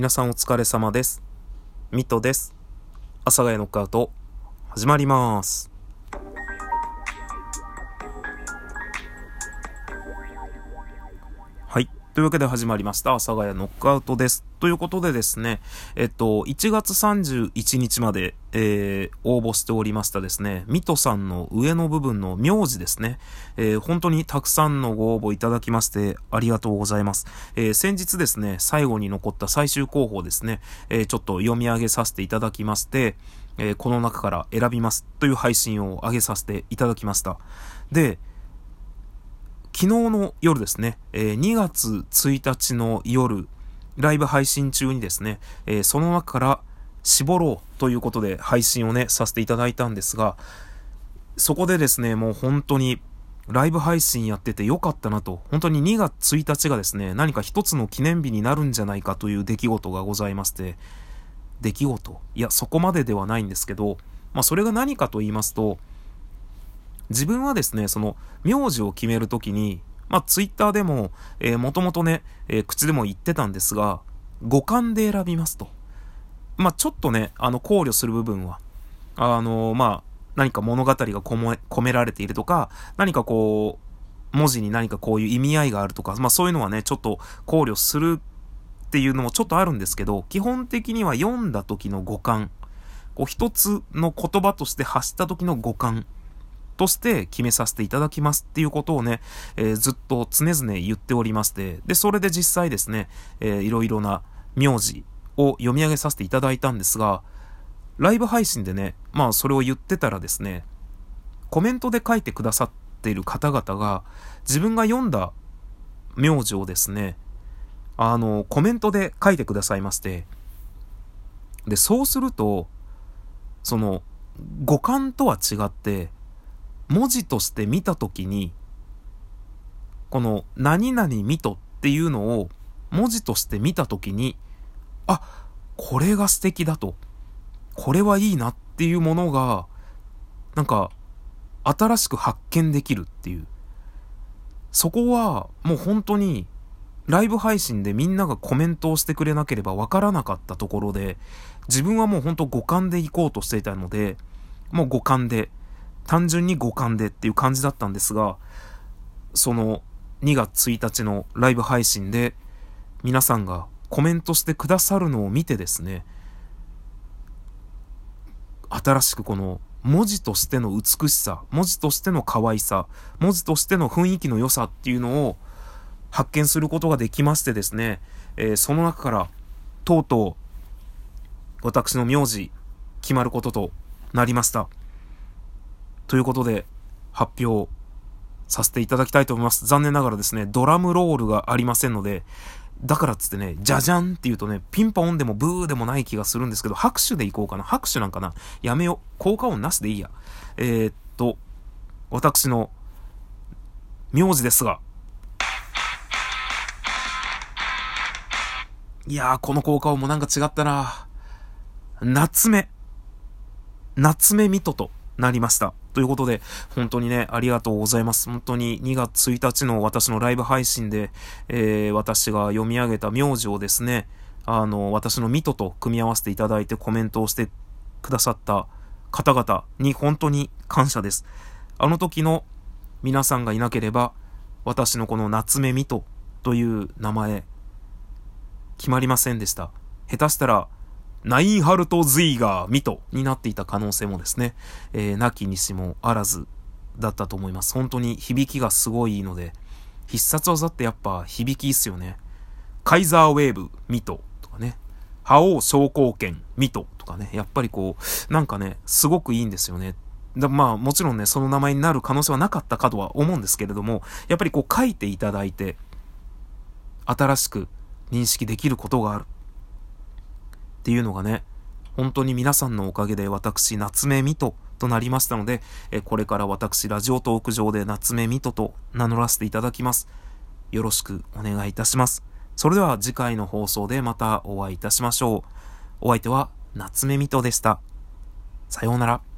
皆さんお疲れ様です。ミトです。阿佐ヶ谷ノックアウト、始まります。というわけで始まりました。阿佐ヶ谷ノックアウトです。ということでですね、えっと、1月31日まで、えー、応募しておりましたですね、ミトさんの上の部分の名字ですね、えー、本当にたくさんのご応募いただきましてありがとうございます。えー、先日ですね、最後に残った最終候補ですね、えちょっと読み上げさせていただきまして、えこの中から選びますという配信を上げさせていただきました。で、昨日の夜ですね、え2月1日の夜、ライブ配信中にですね、えその中から絞ろうということで配信をね、させていただいたんですが、そこでですね、もう本当にライブ配信やっててよかったなと、本当に2月1日がですね、何か一つの記念日になるんじゃないかという出来事がございまして、出来事？いや、そこまでではないんですけど、まあそれが何かと言いますと、自分はですね、その、名字を決めるときに、まあ、ツイッターでも、えー、もともとね、えー、口でも言ってたんですが、五感で選びますと。まあ、ちょっとね、あの、考慮する部分は、あのー、まあ、何か物語が込め込められているとか、何かこう、文字に何かこういう意味合いがあるとか、まあそういうのはね、ちょっと考慮するっていうのもちょっとあるんですけど、基本的には読んだ時の五感、こう一つの言葉として発した時の五感として決めさせていただきますっていうことをね、えー、ずっと常々言っておりまして、で、それで実際ですね、えー、いろいろな名字を読み上げさせていただいたんですが、ライブ配信でね、まあそれを言ってたらですね、コメントで書いてくださっている方々が、自分が読んだ名字をですね、あの、コメントで書いてくださいまして、で、そうすると、その、五感とは違って、文字として見たときに、この何々見とっていうのを文字として見たときに、あ、これが素敵だと。これはいいなっていうものが、なんか、新しく発見できるっていう。そこは、もう本当に、ライブ配信でみんながコメントをしてくれなければわからなかったところで、自分はもう本当五感で行こうとしていたので、もう五感で、単純に五感でっていう感じだったんですが、その2月1日のライブ配信で皆さんがコメントしてくださるのを見てですね、新しくこの文字としての美しさ、文字としての可愛さ、文字としての雰囲気の良さっていうのを発見することができましてですね、えー、その中からとうとう私の名字決まることとなりました。ということで、発表させていただきたいと思います。残念ながらですね、ドラムロールがありませんので、だからっつってね、じゃじゃんって言うとね、ピンポンでもブーでもない気がするんですけど、拍手でいこうかな。拍手なんかな。やめよう。効果音なしでいいや。えー、っと、私の、名字ですが、いやー、この効果音もなんか違ったな夏目。夏目ミトとなりました。ということで、本当にね、ありがとうございます。本当に2月1日の私のライブ配信で、えー、私が読み上げた名字をですね、あの、私のミトと組み合わせていただいてコメントをしてくださった方々に本当に感謝です。あの時の皆さんがいなければ、私のこの夏目ミトという名前、決まりませんでした。下手したら、ナインハルト・ズイガー・ミトになっていた可能性もですね、えー、なきにしもあらずだったと思います。本当に響きがすごいいいので、必殺技ってやっぱ響きいいっすよね。カイザーウェーブ・ミトとかね、覇王昇降拳・ミトとかね、やっぱりこう、なんかね、すごくいいんですよね。だまあもちろんね、その名前になる可能性はなかったかとは思うんですけれども、やっぱりこう書いていただいて、新しく認識できることがある。っていうのがね、本当に皆さんのおかげで私、夏目ミトとなりましたので、えこれから私、ラジオトーク上で夏目ミトと名乗らせていただきます。よろしくお願いいたします。それでは次回の放送でまたお会いいたしましょう。お相手は夏目ミトでした。さようなら。